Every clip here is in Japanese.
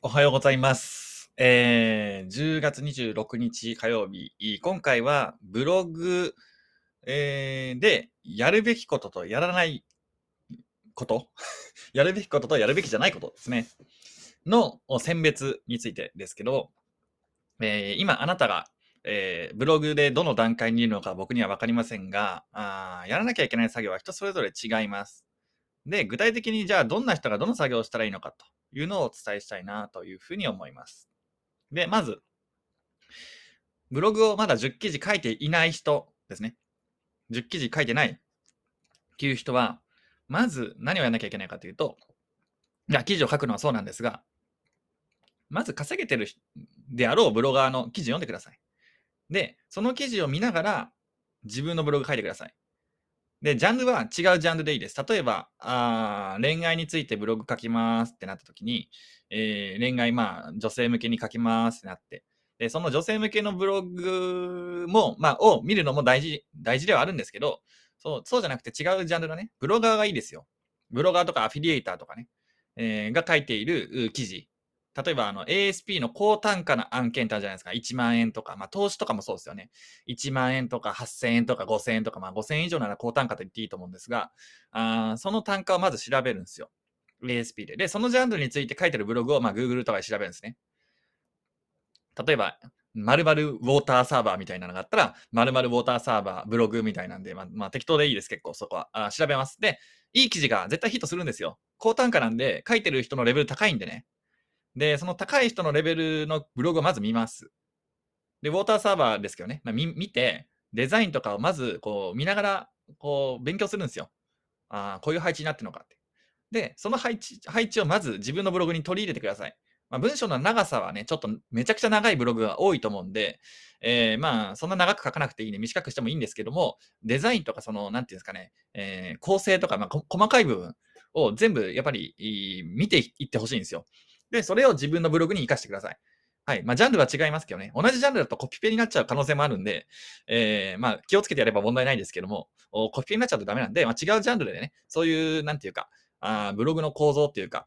おはようございます。えー、10月26日火曜日、今回はブログ、えーでやるべきこととやらないこと、やるべきことと やるべきじゃないことですね、の選別についてですけど、えー今あなたが、えーブログでどの段階にいるのか僕には分かりませんが、あやらなきゃいけない作業は人それぞれ違います。で、具体的にじゃあどんな人がどの作業をしたらいいのかというのをお伝えしたいなというふうに思います。で、まず、ブログをまだ10記事書いていない人ですね。10記事書いてないっていう人は、まず何をやらなきゃいけないかというと、いや、記事を書くのはそうなんですが、まず稼げてるであろうブロガーの記事を読んでください。で、その記事を見ながら自分のブログ書いてください。で、ジャンルは違うジャンルでいいです。例えば、あ恋愛についてブログ書きますってなった時に、えー恋愛、まあ、女性向けに書きますってなって、で、その女性向けのブログも、まあ、を見るのも大事、大事ではあるんですけど、そう、そうじゃなくて違うジャンルのね、ブロガーがいいですよ。ブロガーとかアフィリエイターとかね、えーが書いている記事。例えば、あの、ASP の高単価な案件ってあるじゃないですか。1万円とか、まあ、投資とかもそうですよね。1万円とか8000円とか5000円とか、まあ、5000円以上なら高単価と言っていいと思うんですが、あその単価をまず調べるんですよ。ASP で。で、そのジャンルについて書いてるブログを、まあ、Google とかで調べるんですね。例えば、〇〇ウォーターサーバーみたいなのがあったら、〇〇ウォーターサーバー、ブログみたいなんで、まあ、まあ、適当でいいです、結構そこは。あ調べます。で、いい記事が絶対ヒットするんですよ。高単価なんで、書いてる人のレベル高いんでね。で、その高い人のレベルのブログをまず見ます。で、ウォーターサーバーですけどね、まあ、見て、デザインとかをまずこう見ながらこう勉強するんですよ。ああ、こういう配置になってるのかって。で、その配置配置をまず自分のブログに取り入れてください。まあ、文章の長さはね、ちょっとめちゃくちゃ長いブログが多いと思うんで、えーまあ、そんな長く書かなくていいね、短くしてもいいんですけども、デザインとか、その、なんていうんですかね、えー構成とか、まあ、細かい部分を全部やっぱり見ていってほしいんですよ。で、それを自分のブログに活かしてください。はい。まあ、ジャンルは違いますけどね。同じジャンルだとコピペになっちゃう可能性もあるんで、えーまあ、気をつけてやれば問題ないですけども、おコピペになっちゃうとダメなんで、まあ、違うジャンルでね、そういう、なんていうか、あブログの構造っていうか、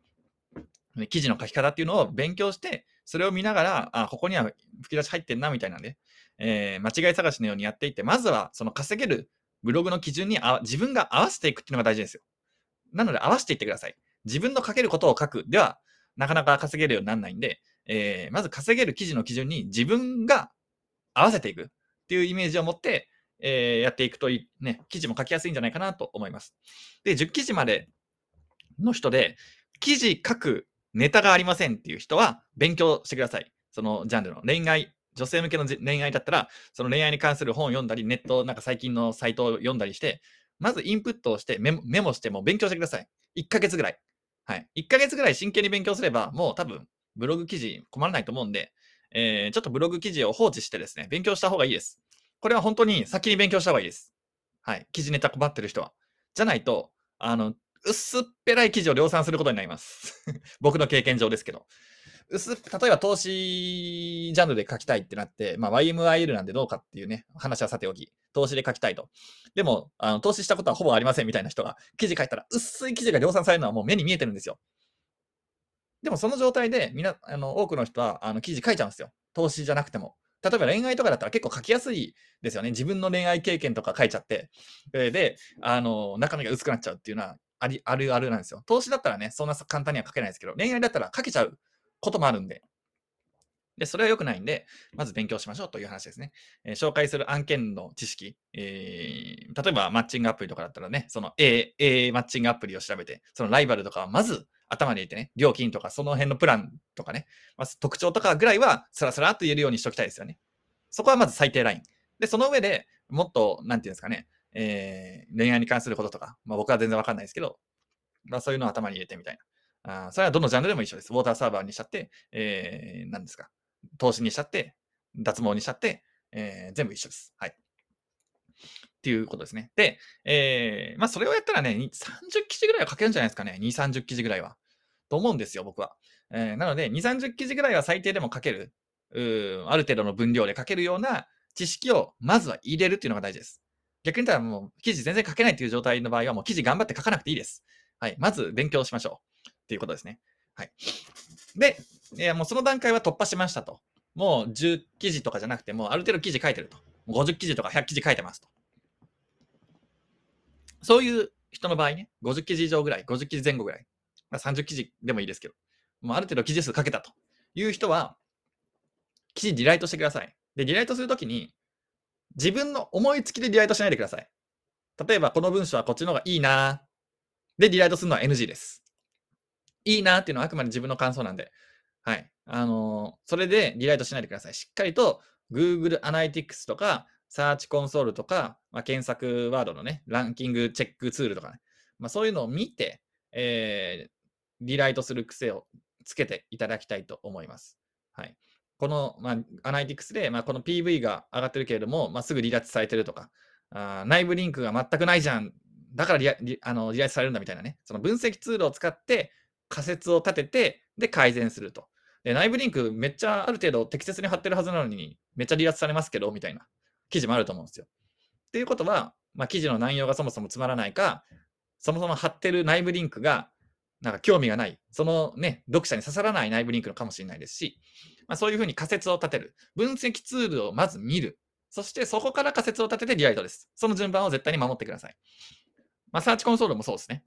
記事の書き方っていうのを勉強して、それを見ながら、あここには吹き出し入ってんな、みたいなんで、えー間違い探しのようにやっていって、まずはその稼げるブログの基準にあ自分が合わせていくっていうのが大事ですよ。なので合わせていってください。自分の書けることを書くでは、なかなか稼げるようにならないんで、えーまず稼げる記事の基準に自分が合わせていくっていうイメージを持って、えーやっていくといい、ね、記事も書きやすいんじゃないかなと思います。で、10記事までの人で、記事書くネタがありませんっていう人は勉強してください。そのジャンルの恋愛、女性向けの恋愛だったら、その恋愛に関する本を読んだり、ネット、なんか最近のサイトを読んだりして、まずインプットをしてメモメモしても勉強してください。1ヶ月ぐらい。はい。1ヶ月ぐらい真剣に勉強すれば、もう多分、ブログ記事困らないと思うんで、えーちょっとブログ記事を放置してですね、勉強した方がいいです。これは本当に先に勉強した方がいいです。はい。記事ネタ困ってる人は。じゃないと、あの、薄っぺらい記事を量産することになります。僕の経験上ですけど。例えば投資ジャンルで書きたいってなって、まあ、YMIL なんでどうかっていうね、話はさておき、投資で書きたいと。でも、あの投資したことはほぼありませんみたいな人が、記事書いたら、薄い記事が量産されるのはもう目に見えてるんですよ。でもその状態で、みな、あの、多くの人は、あの、記事書いちゃうんですよ。投資じゃなくても。例えば恋愛とかだったら結構書きやすいですよね。自分の恋愛経験とか書いちゃって。で、あの、中身が薄くなっちゃうっていうのはあり、あるあるなんですよ。投資だったらね、そんな簡単には書けないですけど、恋愛だったら書けちゃうこともあるんで。で、それは良くないんで、まず勉強しましょうという話ですね。えー紹介する案件の知識、えー例えばマッチングアプリとかだったらね、その A、A マッチングアプリを調べて、そのライバルとかはまず頭に入れてね、料金とかその辺のプランとかね、まず特徴とかぐらいはスラスラっと言えるようにしておきたいですよね。そこはまず最低ライン。で、その上でもっと、なんていうんですかね、えー恋愛に関することとか、まあ僕は全然わかんないですけど、まあそういうのを頭に入れてみたいな。あそれはどのジャンルでも一緒です。ウォーターサーバーにしちゃって、えー、何ですか？投資にしちゃって、脱毛にしちゃって、えー全部一緒です。はい。っていうことですね。で、えーまあそれをやったらね、30記事ぐらいは書けるんじゃないですかね。2、30記事ぐらいは。と思うんですよ、僕は。えーなので、2、30記事ぐらいは最低でも書ける。うある程度の分量で書けるような知識をまずは入れるっていうのが大事です。逆に言ったらもう記事全然書けないっていう状態の場合はもう記事頑張って書かなくていいです。はい。まず勉強しましょう。っていうことですね。はい。で、いや、もうその段階は突破しましたと。もう10記事とかじゃなくて、もうある程度記事書いてると。50記事とか100記事書いてますと。そういう人の場合ね、50記事以上ぐらい、50記事前後ぐらい、まあ、30記事でもいいですけど、もうある程度記事数書けたという人は、記事リライトしてください。で、リライトするときに、自分の思いつきでリライトしないでください。例えば、この文章はこっちの方がいいなで、リライトするのは NG です。いいなっていうのはあくまで自分の感想なんで、はい。あのー、それでリライトしないでください。しっかりと Google Analytics とか、サーチコンソールとか、まあ、検索ワードのね、ランキングチェックツールとかね、まあ、そういうのを見て、えー、リライトする癖をつけていただきたいと思います。はい。この、まあ、アナリティクスで、まあ、この PV が上がってるけれども、まあ、すぐ離脱されてるとか、あ内部リンクが全くないじゃん。だからリリあの離脱されるんだみたいなね。その分析ツールを使って仮説を立てて、で改善すると。で内部リンクめっちゃある程度適切に貼ってるはずなのに、めっちゃ離脱されますけど、みたいな記事もあると思うんですよ。っていうことは、まあ、記事の内容がそもそもつまらないか、そもそも貼ってる内部リンクがなんか興味がない、そのね、読者に刺さらない内部リンクのかもしれないですし、まあ、そういうふうに仮説を立てる。分析ツールをまず見る。そしてそこから仮説を立ててリライトです。その順番を絶対に守ってください。まあ、サーチコンソールもそうですね。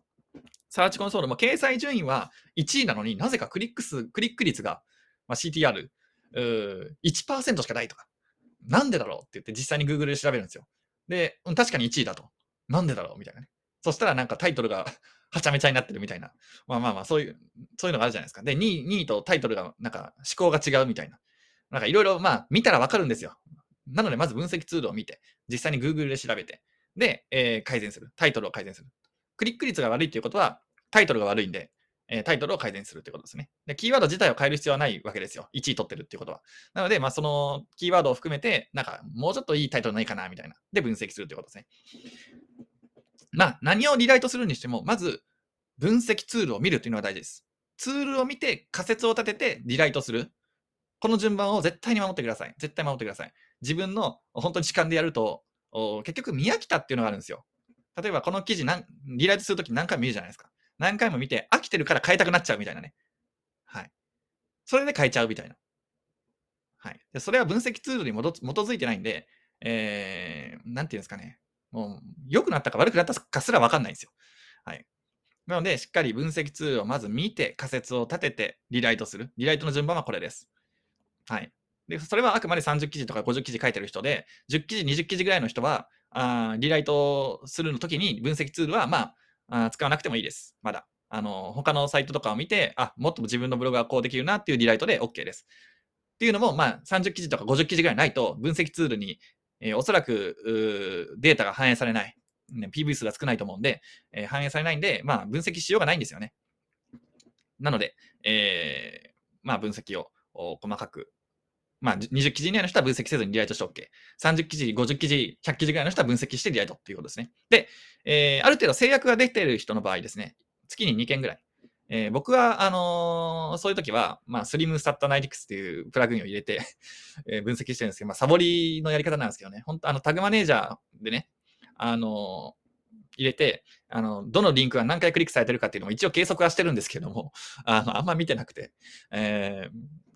サーチコンソールも掲載順位は1位なのになぜかクリック数、クリック率が、まあ、CTR、1%しかないとか。なんでだろうって言って実際に Google で調べるんですよ。で、確かに1位だと。なんでだろう？みたいなね。そしたらなんかタイトルが はちゃめちゃになってるみたいな。まあまあまあ、そういう、そういうのがあるじゃないですか。で、2位 ,2 位とタイトルが、なんか思考が違うみたいな。なんかいろいろ、まあ、見たらわかるんですよ。なので、まず分析ツールを見て、実際に Google で調べて、で、えー、改善する。タイトルを改善する。クリック率が悪いということは、タイトルが悪いんで、え、タイトルを改善するということですね。で、キーワード自体を変える必要はないわけですよ。1位取ってるっていうことは。なので、まあ、そのキーワードを含めて、なんか、もうちょっといいタイトルないかな、みたいな。で、分析するということですね。まあ、何をリライトするにしても、まず、分析ツールを見るというのが大事です。ツールを見て仮説を立ててリライトする。この順番を絶対に守ってください。絶対守ってください。自分の本当に主観でやると、結局見飽きたっていうのがあるんですよ。例えばこの記事何、リライトするとき何回も見るじゃないですか。何回も見て飽きてるから変えたくなっちゃうみたいなね。はい。それで変えちゃうみたいな。はい。でそれは分析ツールに基づいてないんで、えー、なんていうんですかね。もう、良くなったか悪くなったかすらわかんないんですよ。はい。なので、しっかり分析ツールをまず見て、仮説を立てて、リライトする。リライトの順番はこれです。はい。で、それはあくまで30記事とか50記事書いてる人で、10記事、20記事ぐらいの人は、あリライトするの時に分析ツールは、まあ、あ使わなくてもいいです。まだ。あの、他のサイトとかを見て、あ、もっと自分のブログはこうできるなっていうリライトで OK です。っていうのも、まあ、30記事とか50記事ぐらいないと、分析ツールに、えー、おそらくデータが反映されない。ね、PV 数が少ないと思うんで、えー、反映されないんで、まあ、分析しようがないんですよね。なので、えー、まあ、分析を細かく、まあ、20記事以内の人は分析せずにリライトして OK。30記事、50記事、100記事ぐらいの人は分析してリライトっていうことですね。で、えー、ある程度制約ができている人の場合ですね、月に2件ぐらい。えー、僕は、あのー、そういう時は、まあ、スリムスタットアナリクスっていうプラグインを入れてえー、分析してるんですけど、まあ、サボりのやり方なんですけどね、本当あの、タグマネージャーでね、あの、入れて、あの、どのリンクが何回クリックされてるかっていうのも一応計測はしてるんですけども、あの、あんま見てなくて、えー、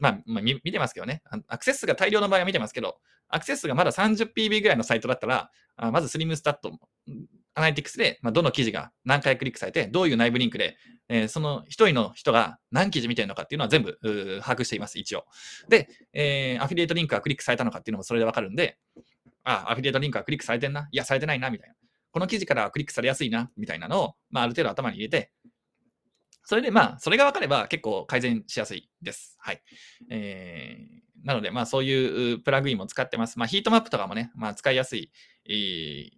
まあ、まあ、見てますけどね、アクセス数が大量の場合は見てますけど、アクセス数がまだ 30PB ぐらいのサイトだったら、あまずスリムスタット、アナリティクスで、まあ、どの記事が何回クリックされて、どういう内部リンクで、えー、その一人の人が何記事見てるのかっていうのは全部把握しています、一応。で、えー、アフィリエイトリンクがクリックされたのかっていうのもそれでわかるんで、あ、アフィリエイトリンクがクリックされてんな。いや、されてないな、みたいな。この記事からクリックされやすいな、みたいなのを、まあ、ある程度頭に入れて、それでまあ、それが分かれば結構改善しやすいです。はい。えー、なので、まあ、そういうプラグインも使ってます。まあ、ヒートマップとかもね、まあ、使いやすい、えー、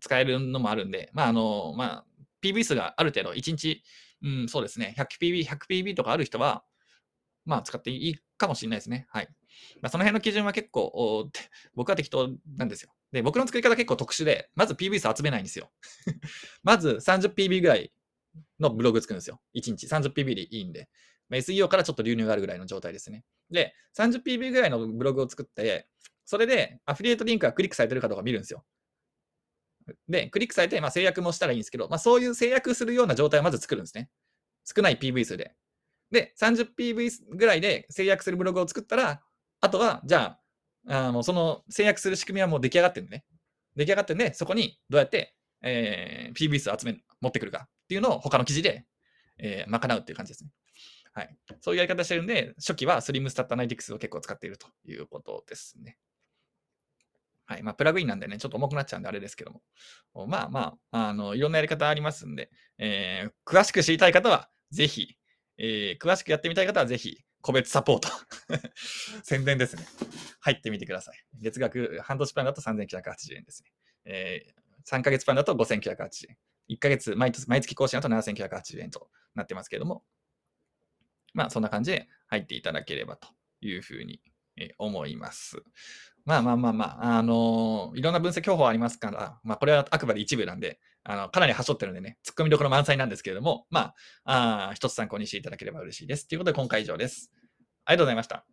使えるのもあるんで、まあ、あの、まあ、PV 数がある程度、1日、うん、そうですね、100PB、100PB とかある人は、まあ、使っていいかもしれないですね。はい。まあ、その辺の基準は結構、僕は適当なんですよ。で、僕の作り方結構特殊で、まず PV 数集めないんですよ。まず 30PB ぐらいのブログ作るんですよ。1日 30PB でいいんで。まあ、SEO からちょっと流入があるぐらいの状態ですね。で、30PB ぐらいのブログを作って、それでアフィリエイトリンクがクリックされてるかどうか見るんですよ。で、クリックされて、まあ、制約もしたらいいんですけど、まあ、そういう制約するような状態をまず作るんですね。少ない PV 数で。で、30PV ぐらいで制約するブログを作ったら、あとは、じゃあ、あのその制約する仕組みはもう出来上がってるんでね。出来上がってるんで、そこにどうやって、えー、PV 数を集める、持ってくるかっていうのを他の記事で、えー、賄うっていう感じですね。はい。そういうやり方してるんで、初期はスリムスタットアナリティクスを結構使っているということですね。はい。まあ、プラグインなんでね、ちょっと重くなっちゃうんであれですけども。まあまあ、あの、いろんなやり方ありますんで、えー、詳しく知りたい方は、ぜひ、えー、詳しくやってみたい方は、ぜひ、個別サポート 宣伝ですね。入ってみてください。月額半年プランだと3980円ですね。えー、3ヶ月プランだと5980円。1ヶ月毎毎月更新だと7980円となってますけれども、まあ、そんな感じで入っていただければというふうに思います。まあまあまあまあ、あのー、いろんな分析方法ありますから、まあこれはあくまで一部なんで、あの、かなりはしょってるんでね、突っ込みどころ満載なんですけれども、まあ、あ一つ参考にしていただければ嬉しいです。ということで今回以上です。ありがとうございました。